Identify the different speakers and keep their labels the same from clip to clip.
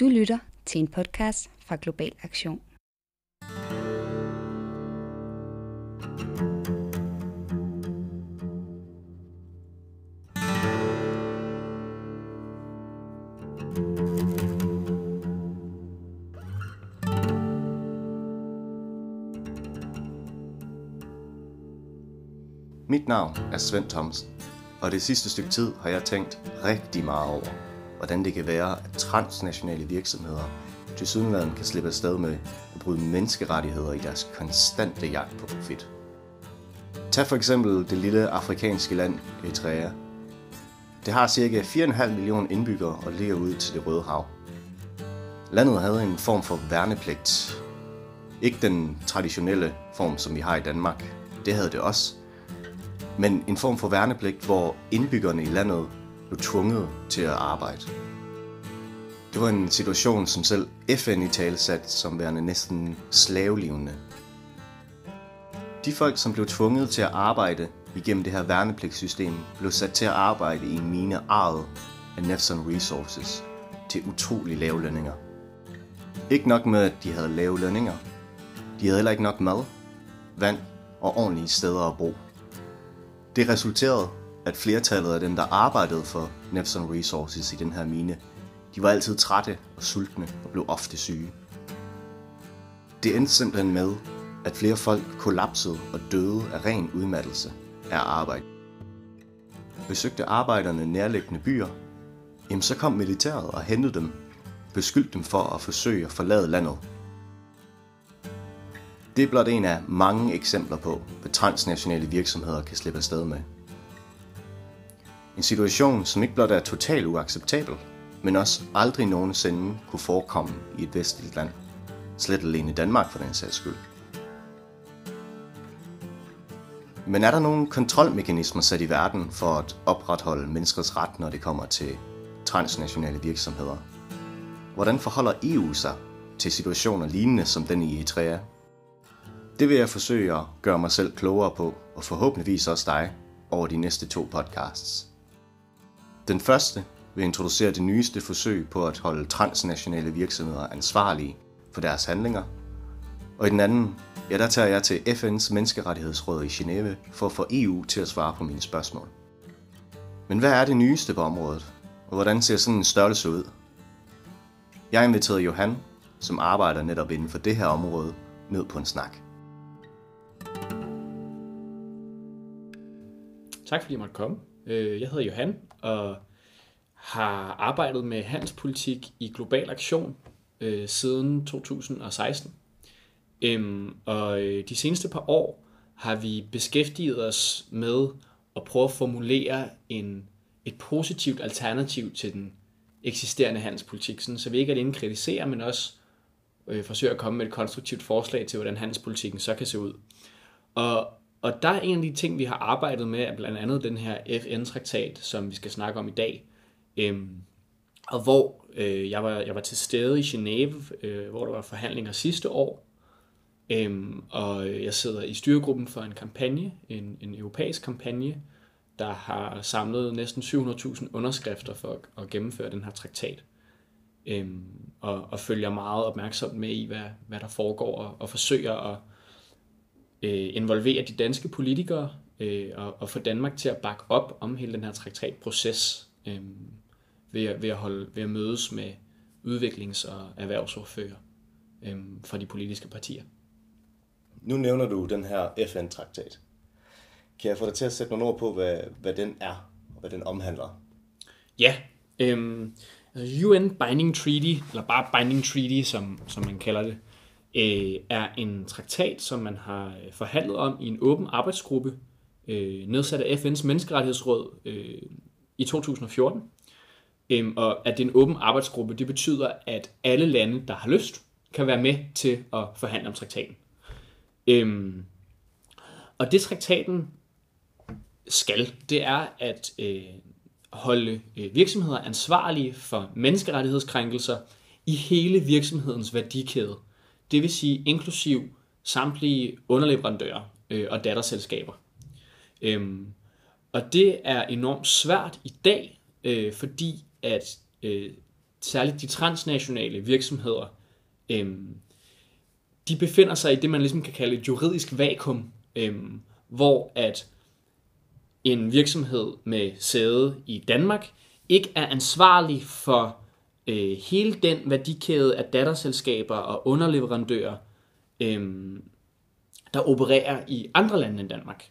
Speaker 1: Du lytter til en podcast fra Global Aktion.
Speaker 2: Mit navn er Svend Thomsen, og det sidste stykke tid har jeg tænkt rigtig meget over, hvordan det kan være, at transnationale virksomheder til sydenlandet kan slippe afsted med at bryde menneskerettigheder i deres konstante jagt på profit. Tag for eksempel det lille afrikanske land Eritrea. Det har ca. 4,5 millioner indbyggere og ligger ud til det Røde Hav. Landet havde en form for værnepligt. Ikke den traditionelle form, som vi har i Danmark. Det havde det også, men en form for værnepligt, hvor indbyggerne i landet blev tvunget til at arbejde. Det var en situation, som selv FN i tale sat som værende næsten slavelivende. De folk, som blev tvunget til at arbejde igennem det her værnepligtssystem, blev sat til at arbejde i en mine ejet af Nefson Resources til utrolig lave lønninger. Ikke nok med, at de havde lave lønninger. De havde heller ikke nok mad, vand og ordentlige steder at bo. Det resulterede, at flertallet af dem, der arbejdede for Nepson Resources i den her mine, de var altid trætte og sultne og blev ofte syge. Det endte simpelthen med, at flere folk kollapsede og døde af ren udmattelse af arbejde. Besøgte arbejderne nærliggende byer, jamen så kom militæret og hentede dem, beskyldte dem for at forsøge at forlade landet. Det er blot en af mange eksempler på, hvad transnationale virksomheder kan slippe afsted med. En situation, som ikke blot er totalt uacceptabel, men også aldrig nogensinde kunne forekomme i et vestligt land. Slet alene i Danmark for den sags skyld. Men er der nogle kontrolmekanismer sat i verden for at opretholde menneskers ret, når det kommer til transnationale virksomheder? Hvordan forholder EU sig til situationer lignende som den i Eritrea? Det vil jeg forsøge at gøre mig selv klogere på, og forhåbentligvis også dig, over de næste to podcasts. Den første vil introducere det nyeste forsøg på at holde transnationale virksomheder ansvarlige for deres handlinger, og i den anden, ja, der tager jeg til FN's menneskerettighedsråd i Genève for at få EU til at svare på mine spørgsmål. Men hvad er det nyeste på området, og hvordan ser sådan en størrelse ud? Jeg har inviteret Johan, som arbejder netop inden for det her område, ned på en snak.
Speaker 3: Tak fordi jeg måtte komme. Øh, jeg hedder Johan og har arbejdet med handelspolitik i Global Aktion øh, siden 2016. Øhm, og øh, de seneste par år har vi beskæftiget os med at prøve at formulere en, et positivt alternativ til den eksisterende handelspolitik, sådan, så vi ikke alene kritiserer, men også øh, forsøger at komme med et konstruktivt forslag til, hvordan handelspolitikken så kan se ud. Og, og der er en af de ting, vi har arbejdet med, blandt andet den her FN-traktat, som vi skal snakke om i dag. Øhm, og hvor øh, jeg, var, jeg var til stede i Genève, øh, hvor der var forhandlinger sidste år. Øhm, og jeg sidder i styregruppen for en kampagne, en, en europæisk kampagne, der har samlet næsten 700.000 underskrifter for at, at gennemføre den her traktat. Øhm, og, og følger meget opmærksomt med i, hvad, hvad der foregår, og, og forsøger at øh, involvere de danske politikere øh, og, og få Danmark til at bakke op om hele den her traktatproces øh, ved, at, ved, at holde, ved at mødes med udviklings- og erhvervsordfører øh, fra de politiske partier.
Speaker 2: Nu nævner du den her FN-traktat. Kan jeg få dig til at sætte nogle ord på, hvad, hvad den er, og hvad den omhandler?
Speaker 3: Ja, øhm, altså UN Binding Treaty, eller bare Binding Treaty, som, som man kalder det, øh, er en traktat, som man har øh, forhandlet om i en åben arbejdsgruppe, øh, nedsat af FN's menneskerettighedsråd øh, i 2014. Øh, og at det er en åben arbejdsgruppe, det betyder, at alle lande, der har lyst, kan være med til at forhandle om traktaten. Øh, og det traktaten skal, det er at øh, holde øh, virksomheder ansvarlige for menneskerettighedskrænkelser i hele virksomhedens værdikæde. Det vil sige inklusiv samtlige underleverandører øh, og datterselskaber. Øhm, og det er enormt svært i dag, øh, fordi at øh, særligt de transnationale virksomheder, øh, de befinder sig i det, man ligesom kan kalde et juridisk vakuum, øh, hvor at en virksomhed med sæde i Danmark ikke er ansvarlig for øh, hele den værdikæde af datterselskaber og underleverandører, øh, der opererer i andre lande end Danmark.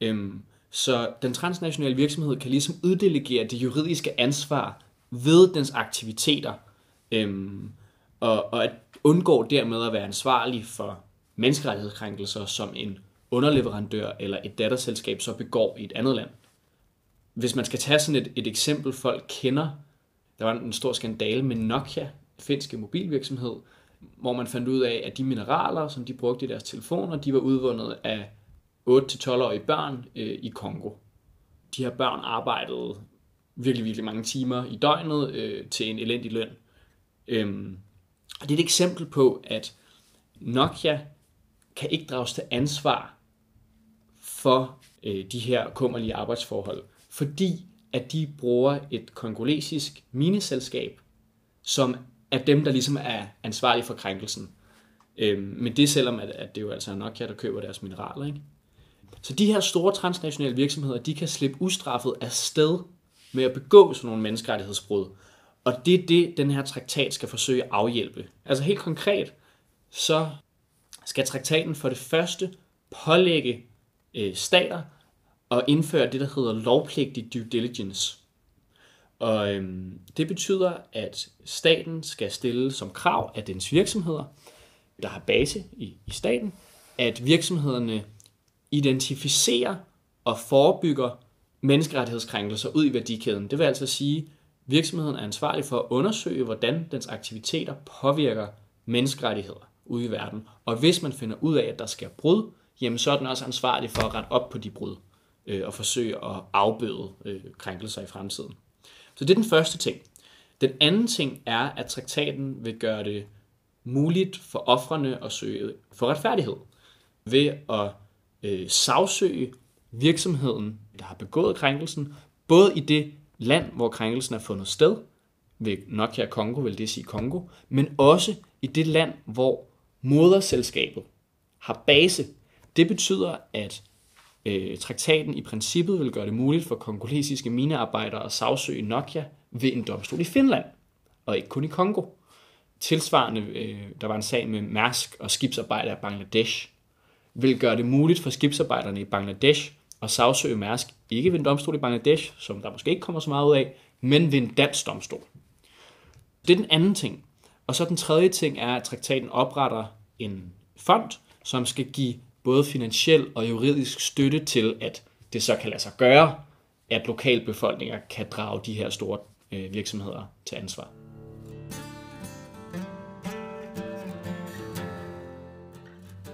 Speaker 3: Øh, så den transnationale virksomhed kan ligesom uddelegere det juridiske ansvar ved dens aktiviteter, øh, og, og at undgår dermed at være ansvarlig for menneskerettighedskrænkelser, som en underleverandør eller et datterselskab så begår i et andet land. Hvis man skal tage sådan et, et eksempel, folk kender, der var en stor skandale med Nokia, finske mobilvirksomhed, hvor man fandt ud af, at de mineraler, som de brugte i deres telefoner, de var udvundet af 8-12-årige børn øh, i Kongo. De her børn arbejdede virkelig, virkelig mange timer i døgnet øh, til en elendig løn. Øhm, og det er et eksempel på, at Nokia kan ikke drages til ansvar for øh, de her kummerlige arbejdsforhold, fordi at de bruger et kongolesisk mineselskab, som er dem, der ligesom er ansvarlige for krænkelsen. Øhm, men det selvom, at, at det jo altså er Nokia, der køber deres mineraler. Ikke? Så de her store transnationale virksomheder, de kan slippe ustraffet af sted med at begå sådan nogle menneskerettighedsbrud. Og det er det, den her traktat skal forsøge at afhjælpe. Altså helt konkret, så skal traktaten for det første pålægge øh, stater at indføre det, der hedder lovpligtig due diligence. Og øhm, det betyder, at staten skal stille som krav af dens virksomheder, der har base i, i staten, at virksomhederne identificerer og forebygger menneskerettighedskrænkelser ud i værdikæden. Det vil altså sige, at virksomheden er ansvarlig for at undersøge, hvordan dens aktiviteter påvirker menneskerettigheder ude i verden. Og hvis man finder ud af, at der sker brud, jamen så er den også ansvarlig for at rette op på de brud øh, og forsøge at afbøde øh, krænkelser i fremtiden. Så det er den første ting. Den anden ting er, at traktaten vil gøre det muligt for offrene at søge for retfærdighed ved at øh, sagsøge virksomheden, der har begået krænkelsen, både i det land, hvor krænkelsen er fundet sted, ved Nokia Kongo vil det sige Kongo, men også i det land, hvor moderselskabet har base. Det betyder, at øh, traktaten i princippet vil gøre det muligt for kongolesiske minearbejdere at sagsøge Nokia ved en domstol i Finland, og ikke kun i Kongo. Tilsvarende, øh, der var en sag med Mærsk og skibsarbejdere i Bangladesh, vil gøre det muligt for skibsarbejderne i Bangladesh at sagsøge Mærsk, ikke ved en domstol i Bangladesh, som der måske ikke kommer så meget ud af, men ved en dansk domstol. Det er den anden ting. Og så den tredje ting er, at traktaten opretter en fond, som skal give både finansiel og juridisk støtte til, at det så kan lade sig gøre, at lokalbefolkninger kan drage de her store øh, virksomheder til ansvar.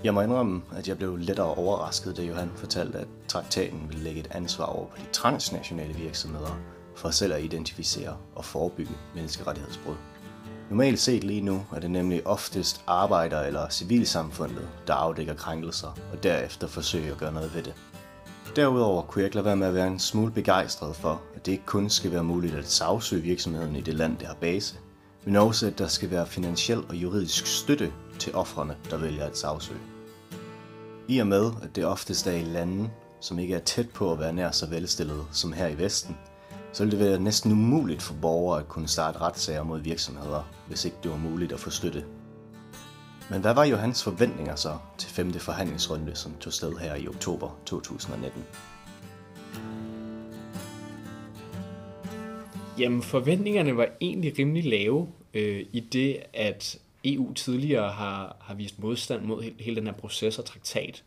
Speaker 2: Jeg må indrømme, at jeg blev lettere overrasket, da Johan fortalte, at traktaten vil lægge et ansvar over på de transnationale virksomheder for selv at identificere og forebygge menneskerettighedsbrud. Normalt set lige nu er det nemlig oftest arbejder eller civilsamfundet, der afdækker krænkelser og derefter forsøger at gøre noget ved det. Derudover kunne jeg ikke lade være med at være en smule begejstret for, at det ikke kun skal være muligt at sagsøge virksomheden i det land, der har base, men også at der skal være finansiel og juridisk støtte til offrene, der vælger at sagsøge. I og med, at det oftest er i lande, som ikke er tæt på at være nær så velstillede som her i Vesten, så ville det være næsten umuligt for borgere at kunne starte retssager mod virksomheder, hvis ikke det var muligt at få støtte. Men hvad var Johans forventninger så til femte forhandlingsrunde, som tog sted her i oktober 2019?
Speaker 3: Jamen, forventningerne var egentlig rimelig lave øh, i det, at EU tidligere har, har vist modstand mod hele, den her proces og traktat.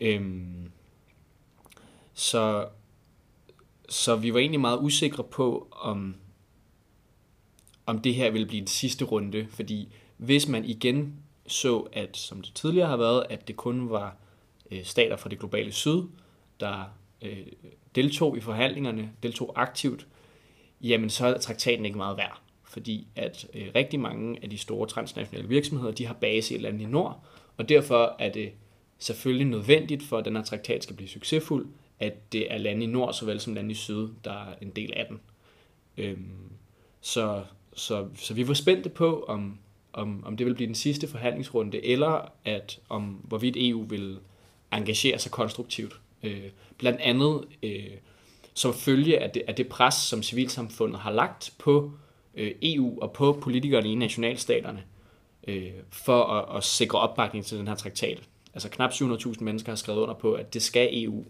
Speaker 3: Øhm, så så vi var egentlig meget usikre på, om, om det her ville blive den sidste runde, fordi hvis man igen så, at som det tidligere har været, at det kun var øh, stater fra det globale syd, der øh, deltog i forhandlingerne, deltog aktivt, jamen så er traktaten ikke meget værd. Fordi at øh, rigtig mange af de store transnationale virksomheder, de har base i andet i nord, og derfor er det selvfølgelig nødvendigt for, at den her traktat skal blive succesfuld, at det er lande i nord, såvel som lande i syd, der er en del af den. Øhm, så, så, så vi var spændte på, om, om, om det ville blive den sidste forhandlingsrunde, eller at om hvorvidt EU vil engagere sig konstruktivt. Øh, blandt andet øh, som følge af det, af det pres, som civilsamfundet har lagt på øh, EU og på politikerne i nationalstaterne øh, for at, at sikre opbakning til den her traktat. Altså knap 700.000 mennesker har skrevet under på, at det skal EU. Øh,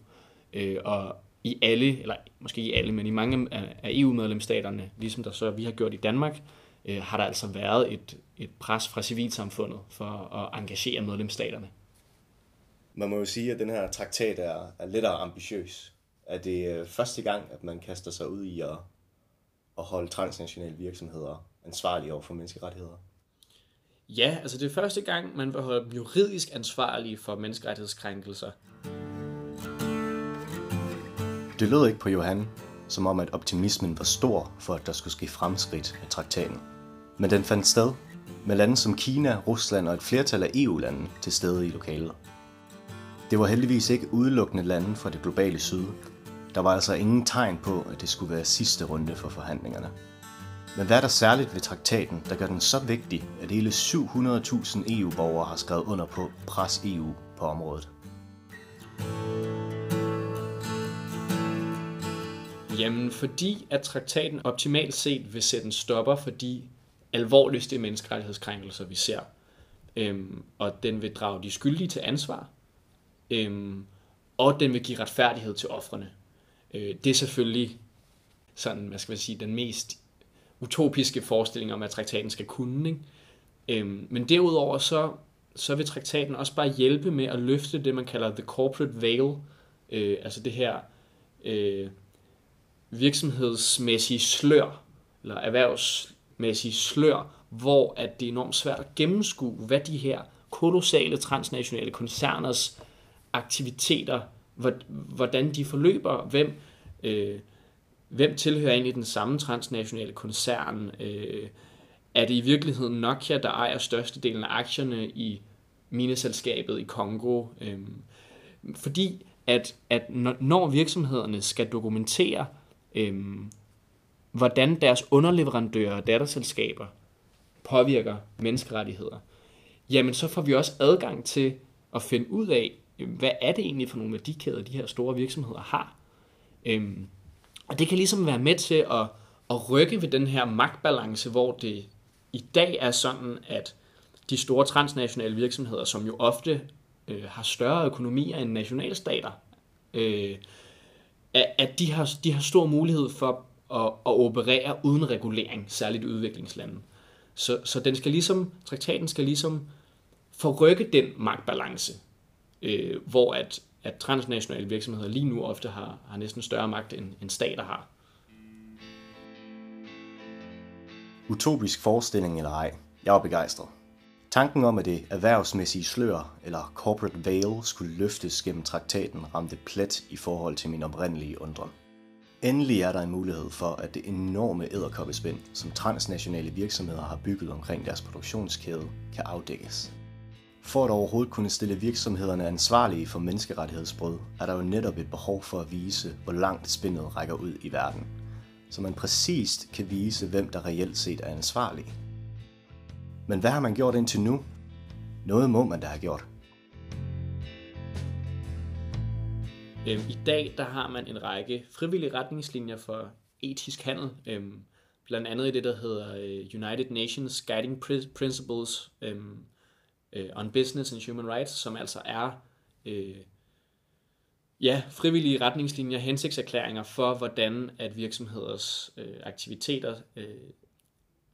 Speaker 3: og i alle, eller måske i alle, men i mange af EU-medlemsstaterne, ligesom der så vi har gjort i Danmark, øh, har der altså været et, et pres fra civilsamfundet for at engagere medlemsstaterne.
Speaker 2: Man må jo sige, at den her traktat er, er lidt ambitiøs. Er det øh, første gang, at man kaster sig ud i at, at holde transnationale virksomheder ansvarlige over for menneskerettigheder?
Speaker 3: Ja, altså det er første gang, man vil holde juridisk ansvarlige for menneskerettighedskrænkelser.
Speaker 2: Det lød ikke på Johan, som om at optimismen var stor for, at der skulle ske fremskridt med traktaten. Men den fandt sted med lande som Kina, Rusland og et flertal af EU-lande til stede i lokalet. Det var heldigvis ikke udelukkende lande fra det globale syd. Der var altså ingen tegn på, at det skulle være sidste runde for forhandlingerne. Men hvad er der særligt ved traktaten, der gør den så vigtig, at hele 700.000 EU-borgere har skrevet under på pres EU på området?
Speaker 3: Jamen, fordi at traktaten optimalt set vil sætte en stopper for de alvorligste menneskerettighedskrænkelser, vi ser. Øhm, og den vil drage de skyldige til ansvar, øhm, og den vil give retfærdighed til offrene. Øh, det er selvfølgelig sådan, hvad skal man sige, den mest utopiske forestilling om, at traktaten skal kunne. Ikke? Øhm, men derudover så, så vil traktaten også bare hjælpe med at løfte det, man kalder the corporate veil, øh, altså det her øh, virksomhedsmæssige slør, eller erhvervsmæssige slør, hvor at det er enormt svært at gennemskue, hvad de her kolossale transnationale koncerners aktiviteter, hvordan de forløber, hvem, øh, hvem tilhører egentlig den samme transnationale koncern, øh, er det i virkeligheden Nokia, der ejer størstedelen af aktierne i mineselskabet i Kongo? Øh, fordi at, at når virksomhederne skal dokumentere, øhm, hvordan deres underleverandører og datterselskaber påvirker menneskerettigheder, jamen så får vi også adgang til at finde ud af, øhm, hvad er det egentlig for nogle værdikæder, de her store virksomheder har. Øhm, og det kan ligesom være med til at, at rykke ved den her magtbalance, hvor det i dag er sådan, at de store transnationale virksomheder, som jo ofte øh, har større økonomier end nationalstater, øh, at de har, de har stor mulighed for at, at operere uden regulering, særligt i udviklingslande. Så, så den skal ligesom, traktaten skal ligesom forrykke den magtbalance, øh, hvor at, at transnationale virksomheder lige nu ofte har, har næsten større magt, end, end stater har.
Speaker 2: Utopisk forestilling eller ej, jeg var begejstret. Tanken om, at det erhvervsmæssige slør, eller corporate veil, skulle løftes gennem traktaten, ramte plet i forhold til min oprindelige undren. Endelig er der en mulighed for, at det enorme æderkoppespind, som transnationale virksomheder har bygget omkring deres produktionskæde, kan afdækkes. For at overhovedet kunne stille virksomhederne ansvarlige for menneskerettighedsbrud, er der jo netop et behov for at vise, hvor langt spindet rækker ud i verden, så man præcist kan vise, hvem der reelt set er ansvarlig men hvad har man gjort indtil nu? Noget må man da have gjort.
Speaker 3: Øhm, I dag der har man en række frivillige retningslinjer for etisk handel, øhm, blandt andet i det, der hedder øh, United Nations Guiding Principles øhm, øh, on Business and Human Rights, som altså er øh, ja, frivillige retningslinjer, hensigtserklæringer for, hvordan at virksomheders øh, aktiviteter øh,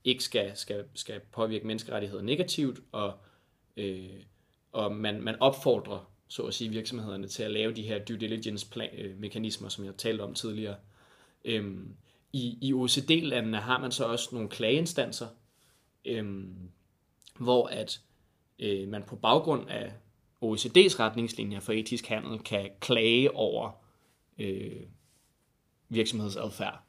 Speaker 3: ikke skal, skal, skal påvirke menneskerettigheder negativt, og, øh, og man, man opfordrer så at sige virksomhederne til at lave de her due diligence plan, øh, mekanismer, som jeg talte om tidligere. Øhm, I i OECD-landene har man så også nogle klageinstanser, øhm, hvor at øh, man på baggrund af OECD's retningslinjer for etisk handel kan klage over øh, virksomhedsadfærd.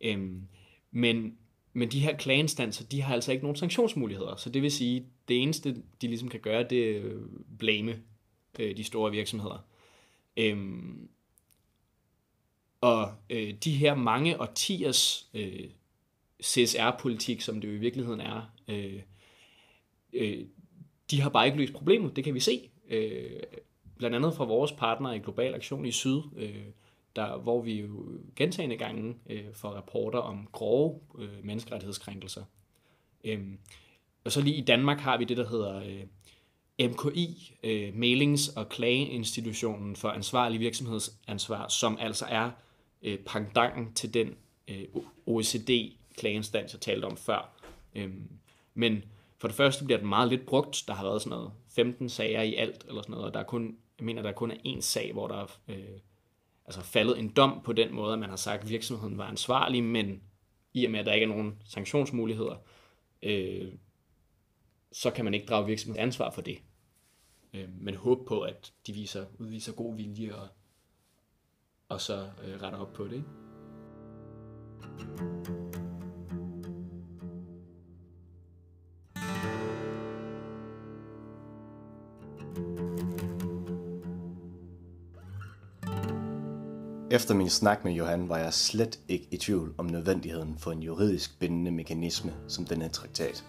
Speaker 3: Øhm, men men de her klageinstanser, de har altså ikke nogen sanktionsmuligheder. Så det vil sige, det eneste, de ligesom kan gøre, det er blame øh, de store virksomheder. Øhm, og øh, de her mange årtiers øh, CSR-politik, som det jo i virkeligheden er, øh, øh, de har bare ikke løst problemet, det kan vi se. Øh, blandt andet fra vores partnere i Global Aktion i Syd, øh, der, hvor vi jo gentagende gange øh, får rapporter om grove øh, menneskerettighedskrænkelser. Øhm, og så lige i Danmark har vi det, der hedder øh, MKI, øh, Mailings- og Klageinstitutionen for ansvarlig virksomhedsansvar, som altså er øh, pangdangen til den øh, OECD-klageinstans, jeg talte om før. Øhm, men for det første bliver den meget lidt brugt. Der har været sådan noget 15 sager i alt, eller sådan noget, og der er kun, jeg mener, der kun er én sag, hvor der er øh, altså faldet en dom på den måde, at man har sagt, at virksomheden var ansvarlig, men i og med, at der ikke er nogen sanktionsmuligheder, øh, så kan man ikke drage virksomheden ansvar for det. Øh, men håb på, at de viser, udviser god vilje og, og så øh, retter op på det. Ikke?
Speaker 2: Efter min snak med Johan var jeg slet ikke i tvivl om nødvendigheden for en juridisk bindende mekanisme som denne traktat.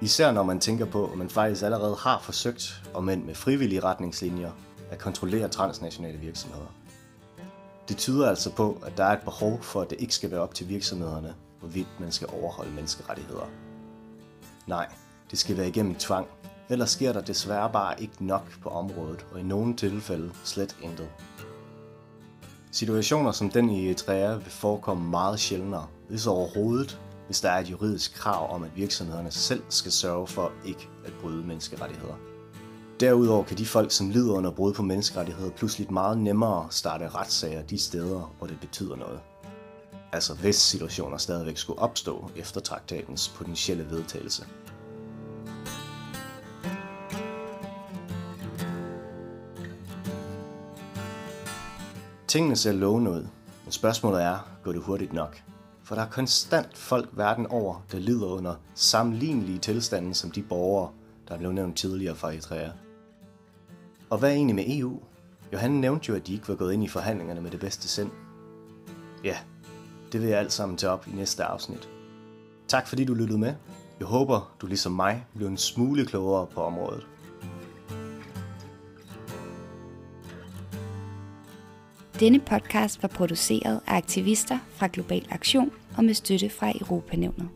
Speaker 2: Især når man tænker på, at man faktisk allerede har forsøgt, om end med frivillige retningslinjer, at kontrollere transnationale virksomheder. Det tyder altså på, at der er et behov for, at det ikke skal være op til virksomhederne, hvorvidt man skal overholde menneskerettigheder. Nej, det skal være igennem tvang, ellers sker der desværre bare ikke nok på området, og i nogle tilfælde slet intet. Situationer som den i Eritrea vil forekomme meget sjældnere, hvis overhovedet, hvis der er et juridisk krav om, at virksomhederne selv skal sørge for ikke at bryde menneskerettigheder. Derudover kan de folk, som lider under brud på menneskerettigheder, pludselig meget nemmere starte retssager de steder, hvor det betyder noget. Altså hvis situationer stadigvæk skulle opstå efter traktatens potentielle vedtagelse. Tingene ser lovende ud, men spørgsmålet er, går det hurtigt nok? For der er konstant folk verden over, der lider under sammenlignelige tilstande som de borgere, der blev nævnt tidligere fra Eritrea. Og hvad er egentlig med EU? Johan nævnte jo, at de ikke var gået ind i forhandlingerne med det bedste sind. Ja, det vil jeg alt sammen tage op i næste afsnit. Tak fordi du lyttede med. Jeg håber, du ligesom mig blev en smule klogere på området.
Speaker 1: Denne podcast var produceret af aktivister fra Global Aktion og med støtte fra Europanævnet.